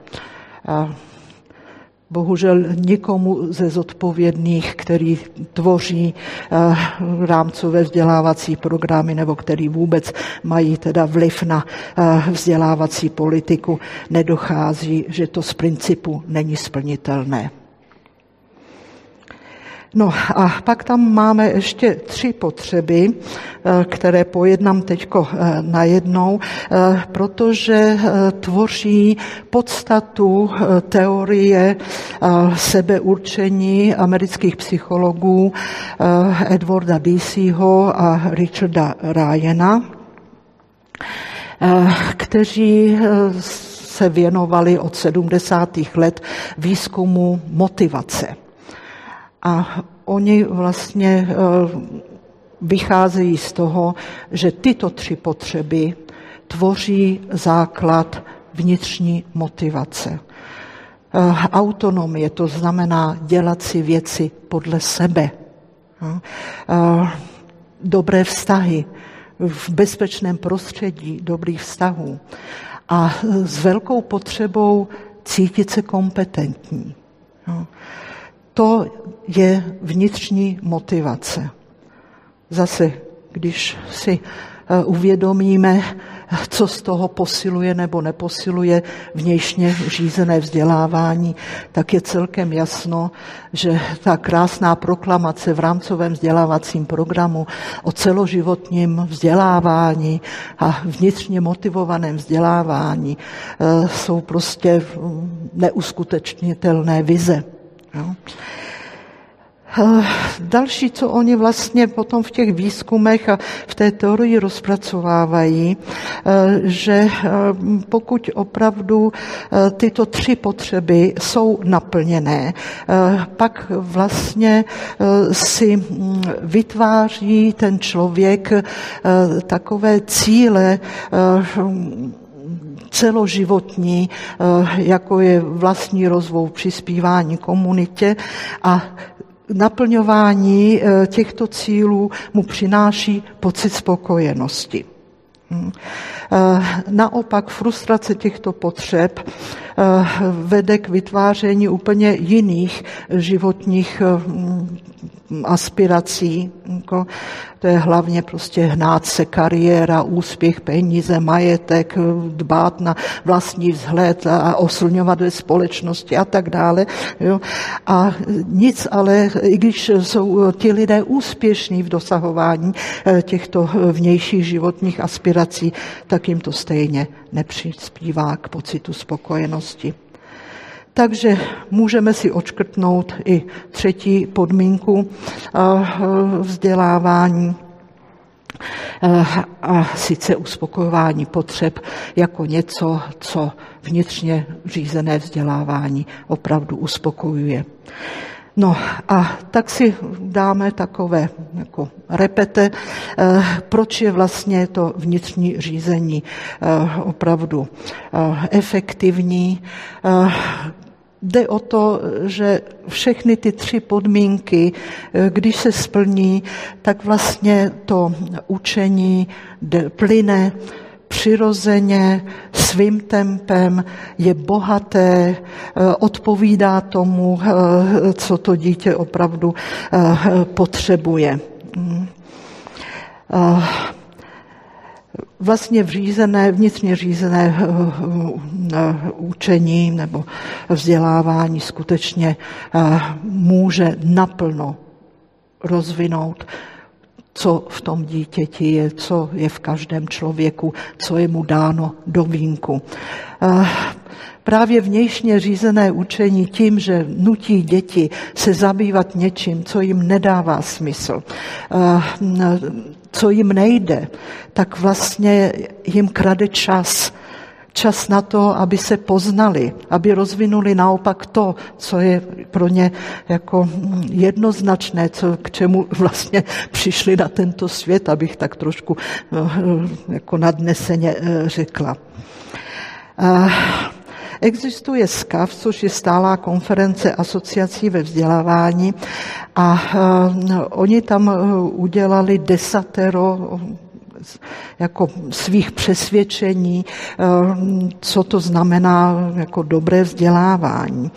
Bohužel nikomu ze zodpovědných, který tvoří eh, rámcové vzdělávací programy nebo který vůbec mají teda vliv na eh, vzdělávací politiku, nedochází, že to z principu není splnitelné. No a pak tam máme ještě tři potřeby, eh, které pojednám teď eh, najednou, eh, protože tvoří podstatu teorie sebeurčení amerických psychologů Edwarda D.C.ho a Richarda Ryana, kteří se věnovali od 70. let výzkumu motivace. A oni vlastně eh, vycházejí z toho, že tyto tři potřeby tvoří základ vnitřní motivace. Eh, autonomie, to znamená dělat si věci podle sebe. Eh, dobré vztahy, v bezpečném prostředí dobrých vztahů a s velkou potřebou cítit se kompetentní. To je vnitřní motivace. Zase, když si eh, uvědomíme, co z toho posiluje nebo neposiluje vnějšně řízené vzdělávání, tak je celkem jasno, že ta krásná proklamace v rámcovém vzdělávacím programu o celoživotním vzdělávání a vnitřně motivovaném vzdělávání eh, jsou prostě neuskutečnitelné vize. Jo. Eh, další, co oni vlastně potom v těch výzkumech a v té teorii rozpracovávají, eh, že eh, pokud opravdu tyto tři potřeby jsou naplněné, pak vlastně si mm, vytváří ten člověk takové cíle, celoživotní, jako je vlastní rozvoj, přispívání komunitě a naplňování eh, těchto cílů mu přináší pocit spokojenosti. Hmm. Eh, naopak frustrace těchto potřeb eh, vede k vytváření úplně jiných životních aspirací. Jako, to je hlavně prostě hnát se kariéra, úspěch, peníze, majetek, dbát na vlastní vzhled a oslňovat ve společnosti a tak dále. Jo. A nic ale, i když jsou ti lidé úspěšní v dosahování eh, těchto vnějších životních aspirací, tak jim to stejně nepřispívá k pocitu spokojenosti. Takže můžeme si očkrtnout i třetí podmínku eh, vzdělávání, eh, a sice uspokojování potřeb jako něco, co vnitřně řízené vzdělávání opravdu uspokojuje. No a tak si dáme takové jako repete, eh, proč je vlastně to vnitřní řízení opravdu efektivní, Jde o to, že všechny ty tři podmínky, když se splní, tak vlastně to učení plyne přirozeně, svým tempem, je bohaté, odpovídá tomu, co to dítě opravdu potřebuje. Vlastně vřízené, vnitřně řízené eh, eh, učení nebo vzdělávání skutečně eh, může naplno rozvinout co v tom dítěti je, co je v každém člověku, co je mu dáno do vínku. Právě vnějšně řízené učení tím, že nutí děti se zabývat něčím, co jim nedává smysl, co jim nejde, tak vlastně jim krade čas. Čas na to, aby se poznali, aby rozvinuli naopak to, co je pro ně jako jednoznačné, co, k čemu vlastně přišli na tento svět, abych tak trošku jako nadneseně řekla. Existuje SKAV, což je stálá konference asociací ve vzdělávání a uh, oni tam udělali desatero jako svých přesvědčení, uh, co to znamená jako dobré vzdělávání.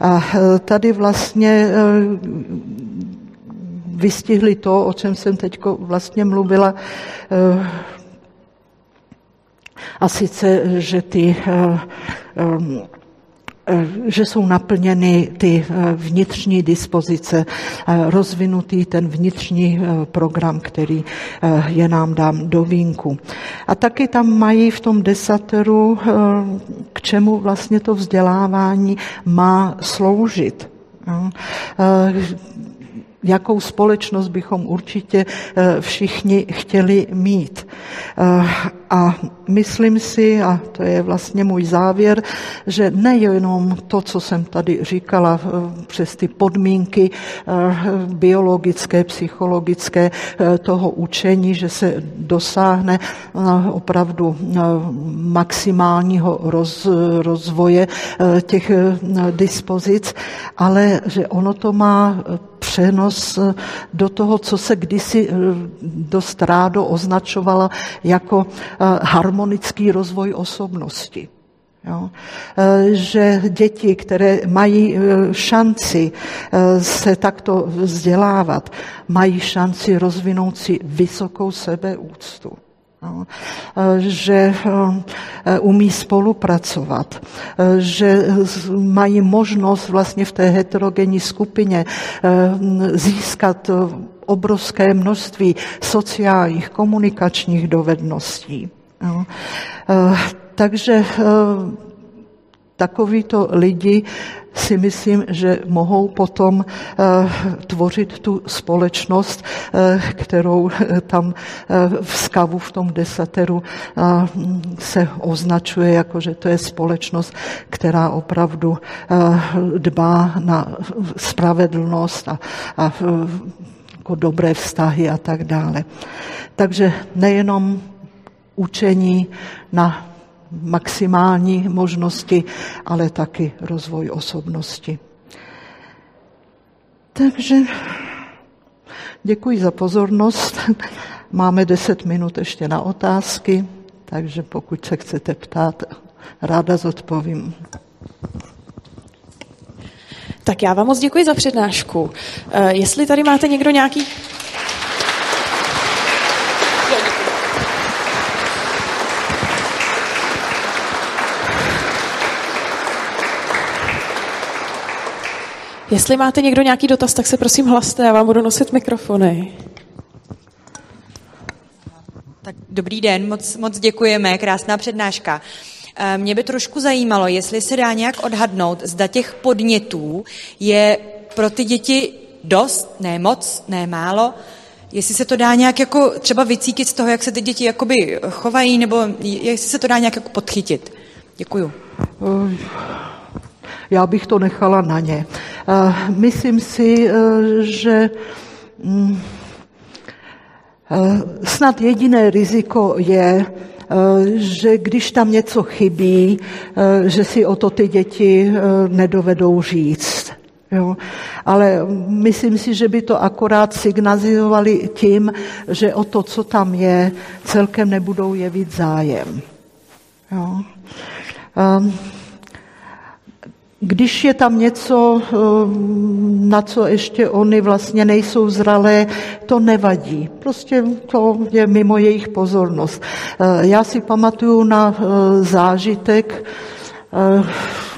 A tady vlastně vystihli to, o čem jsem teď vlastně mluvila, a sice, že ty eh, eh, že jsou naplněny ty eh, vnitřní dispozice, rozvinutý ten vnitřní program, který je nám dám do vínku. A taky tam mají v tom desateru, k čemu vlastně to vzdělávání má sloužit jakou společnost bychom určitě všichni chtěli mít. A myslím si, a to je vlastně můj závěr, že nejenom to, co jsem tady říkala eh, přes ty podmínky eh, biologické, psychologické eh, toho učení, že se dosáhne opravdu maximálního roz, rozvoje těch dispozic, ale že ono to má přenos do toho, co se kdysi dost rádo označovala jako harmonický rozvoj osobnosti. Jo? E, že děti, které mají e, šanci e, se takto vzdělávat, mají šanci rozvinout si vysokou sebeúctu. No, že umí spolupracovat, že mají možnost vlastně v té heterogenní skupině získat obrovské množství sociálních, komunikačních dovedností. No. Takže eh, takovýto lidi si myslím, že mohou potom tvořit tu společnost, kterou tam v skavu, v tom desateru se označuje jako, že to je společnost, která opravdu dbá na spravedlnost a, a jako dobré vztahy a tak dále. Takže nejenom učení na maximální možnosti, ale taky rozvoj osobnosti. Takže děkuji za pozornost. Máme deset minut ještě na otázky, takže pokud se chcete ptát, ráda zodpovím. Tak já vám moc děkuji za přednášku. Eh, jestli tady máte někdo nějaký Jestli máte někdo nějaký dotaz, tak se prosím hlaste, já vám budu nosit mikrofony. Tak dobrý den, moc, moc děkujeme, krásná přednáška. Eh, mě by trošku zajímalo, jestli se dá nějak odhadnout, zda těch podnětů je pro ty děti dost, ne moc, ne málo, jestli se to dá nějak jako třeba vycítit z toho, jak se ty děti jakoby chovají, nebo jestli se to dá nějak jako podchytit. Děkuju. Uh já bych to nechala na ně. Myslím si, e, že mm, e, snad jediné riziko je, že když tam něco chybí, že si o to ty děti nedovedou říct. Jo. Ale myslím si, že by to akorát signalizovali tím, že o to, co tam je, celkem nebudou jevit zájem. Jo. Um, když je tam něco, eh, na co ještě oni vlastně nejsou zralé, to nevadí. Prostě to je mimo jejich pozornost. Eh, já si pamatuju na eh, zážitek,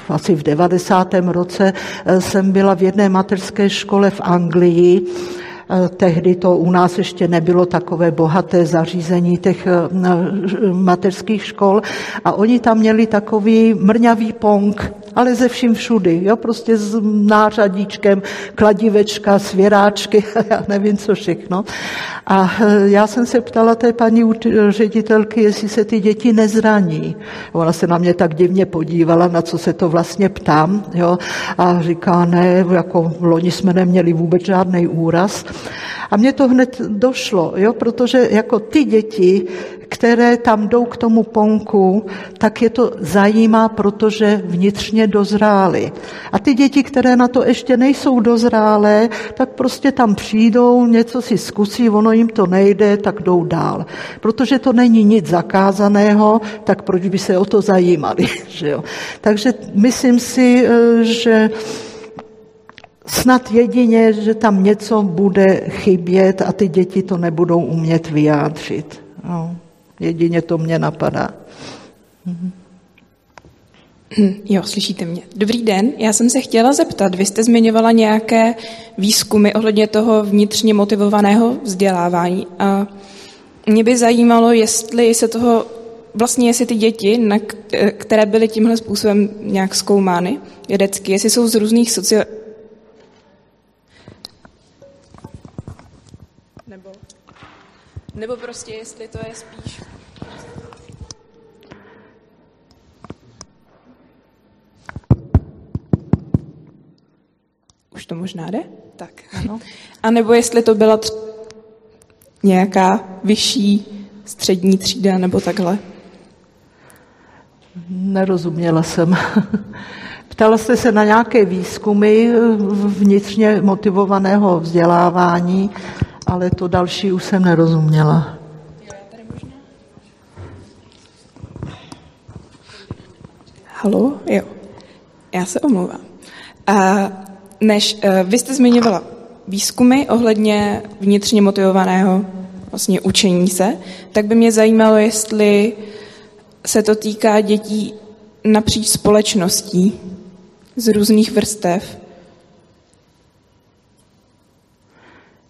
asi v 90. roce jsem byla v jedné mateřské škole v Anglii, Tehdy to u nás ještě nebylo takové bohaté zařízení těch mateřských škol a oni tam měli takový mrňavý pong, ale ze vším všudy, jo, prostě s nářadíčkem, kladivečka, svěráčky, já nevím co všechno. A e, já jsem se ptala té paní ředitelky, jestli se ty děti nezraní. Ona se na mě tak divně podívala, na co se to vlastně ptám, jo, a říká, ne, jako loni jsme neměli vůbec žádný úraz. A mně to hned došlo, jo, protože jako ty děti, které tam jdou k tomu ponku, tak je to zajímá, protože vnitřně dozrály. A ty děti, které na to ještě nejsou dozrálé, tak prostě tam přijdou, něco si zkusí, ono jim to nejde, tak jdou dál. Protože to není nic zakázaného, tak proč by se o to zajímali? Že jo? Takže myslím si, eh, že snad jedině, že tam něco bude chybět a ty děti to nebudou umět vyjádřit. No, jedině to mě napadá. Mhm. Jo, slyšíte mě. Dobrý den, já jsem se chtěla zeptat, vy jste zmiňovala nějaké výzkumy ohledně toho vnitřně motivovaného vzdělávání a mě by zajímalo, jestli se toho, vlastně jestli ty děti, na, které byly tímhle způsobem nějak zkoumány vědecky, jestli jsou z různých socio, Nebo prostě jestli to je spíš... Už to možná jde? Tak. Ano. A nebo jestli to byla tř... nějaká vyšší střední třída nebo takhle? Nerozuměla jsem. Ptala jste se na nějaké výzkumy vnitřně motivovaného vzdělávání ale to další už jsem nerozuměla. Halo, jo. Já se omlouvám. A než uh, vy jste zmiňovala výzkumy ohledně vnitřně motivovaného vlastně učení se, tak by mě zajímalo, jestli se to týká dětí napříč společností z různých vrstev,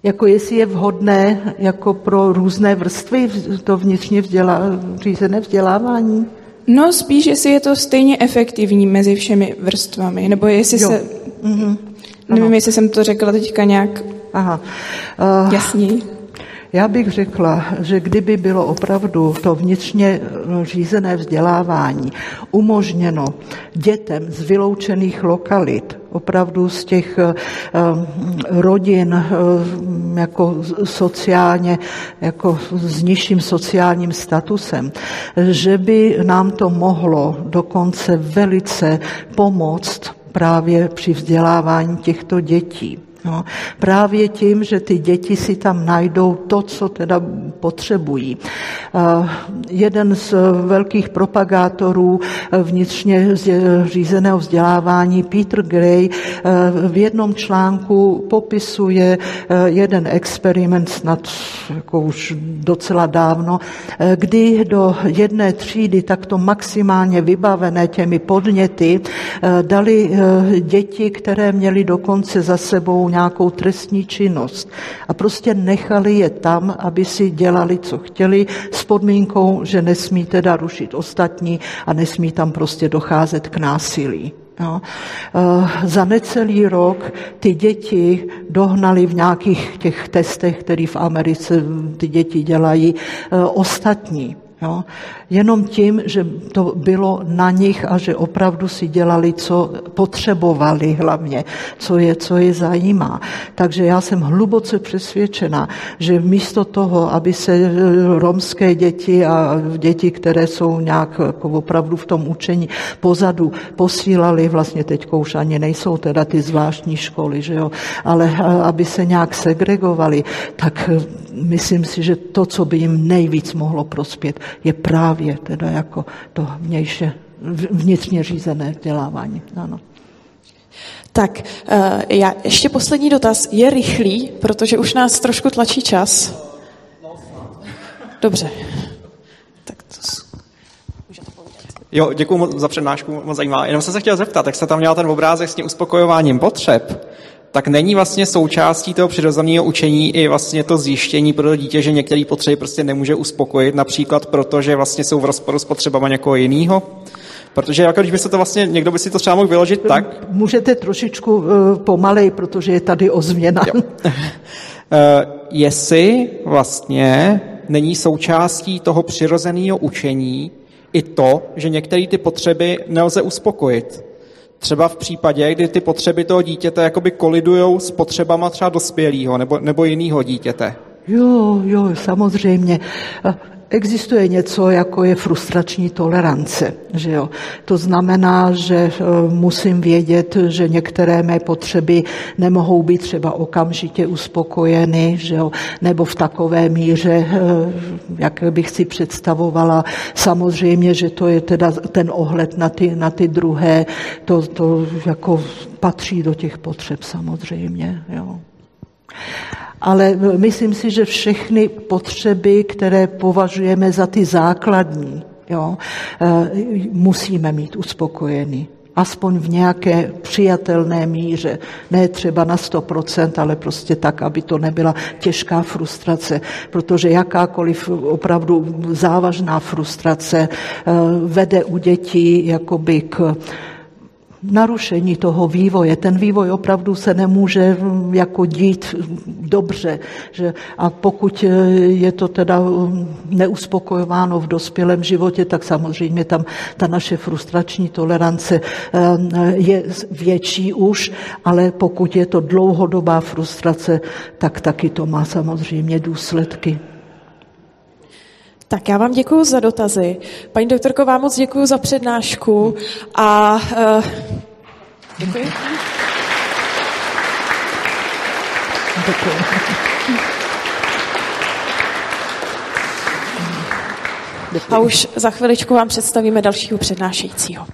Jako jestli je vhodné jako pro různé vrstvy to vnitřně vzdělá, řízené vzdělávání? No spíš, jestli je to stejně efektivní mezi všemi vrstvami, nebo jestli jo. se... Mm-hmm. Nevím, ano. jestli jsem to řekla teďka nějak Aha. Uh, jasněji. Já bych řekla, že kdyby bylo opravdu to vnitřně eh, řízené vzdělávání umožněno dětem z vyloučených lokalit, opravdu z těch eh, rodin eh, jako sociálně, jako s nižším sociálním statusem, že by nám to mohlo dokonce velice pomoct právě při vzdělávání těchto dětí. No, právě tím, že ty děti si tam najdou to, co teda potřebují. Uh, jeden z velkých propagátorů vnitřně řízeného vzdělávání, Peter Gray, uh, v jednom článku popisuje uh, jeden experiment, snad jako už docela dávno, kdy do jedné třídy takto maximálně vybavené těmi podněty dali děti, které měly dokonce za sebou nějakou trestní činnost a prostě nechali je tam, aby si dělali, co chtěli, s podmínkou, že nesmí teda rušit ostatní a nesmí tam prostě docházet k násilí. No. Za necelý rok ty děti dohnali v nějakých těch testech, které v Americe ty děti dělají, eh, ostatní. Jo? Jenom tím, že to bylo na nich a že opravdu si dělali, co potřebovali hlavně, co je, co je zajímá. Takže já jsem hluboce přesvědčena, že místo toho, aby se romské děti a děti, které jsou nějak jako opravdu v tom učení pozadu, posílali, vlastně teď už ani nejsou teda ty zvláštní školy, že jo, ale aby se nějak segregovali, tak myslím si, že to, co by jim nejvíc mohlo prospět, je právě teda jako to vnějše, vnitřně řízené vzdělávání. Ano. Tak, eh, já ještě poslední dotaz. Je rychlý, protože už nás trošku tlačí čas. Dobře. Tak to Jo, děkuji za přednášku, moc zajímá. Jenom jsem se chtěl zeptat, jak se tam měl ten obrázek s tím uspokojováním potřeb, tak není vlastně součástí toho přirozeného učení i vlastně to zjištění pro to dítě, že některé potřeby prostě nemůže uspokojit, například proto, že vlastně jsou v rozporu s potřebama někoho jiného. Protože jako když by se to vlastně, někdo by si to třeba mohl vyložit tak. Můžete trošičku uh, pomalej, protože je tady ozměna. Jo. uh, jestli vlastně není součástí toho přirozeného učení i to, že některé ty potřeby nelze uspokojit. Třeba v případě, kdy ty potřeby toho dítěte jakoby kolidujou s potřebama třeba dospělého nebo, nebo jiného dítěte. Jo, jo, samozřejmě. Existuje něco, jako je frustrační tolerance. Že jo? To znamená, že e, musím vědět, že některé mé potřeby nemohou být třeba okamžitě uspokojeny, že jo? nebo v takové míře, e, jak bych si představovala. Samozřejmě, že to je teda ten ohled na ty, na ty druhé, to, to jako patří do těch potřeb samozřejmě. Jo ale myslím si, že všechny potřeby, které považujeme za ty základní, jo, eh, musíme mít uspokojeny. Aspoň v nějaké přijatelné míře. Ne třeba na 100%, ale prostě tak, aby to nebyla těžká frustrace. Protože jakákoliv opravdu závažná frustrace eh, vede u dětí jakoby k narušení toho vývoje. Ten vývoj opravdu se nemůže mm, jako dít dobře. Že, a pokud e, je to teda mm, neuspokojováno v dospělém životě, tak samozřejmě tam ta naše frustrační tolerance e, je větší už, ale pokud je to dlouhodobá frustrace, tak taky to má samozřejmě důsledky. Tak já vám děkuji za dotazy. Paní doktorko, vám moc děkuji za přednášku a uh, děkuji. Děkuji. A už za chviličku vám představíme dalšího přednášejícího.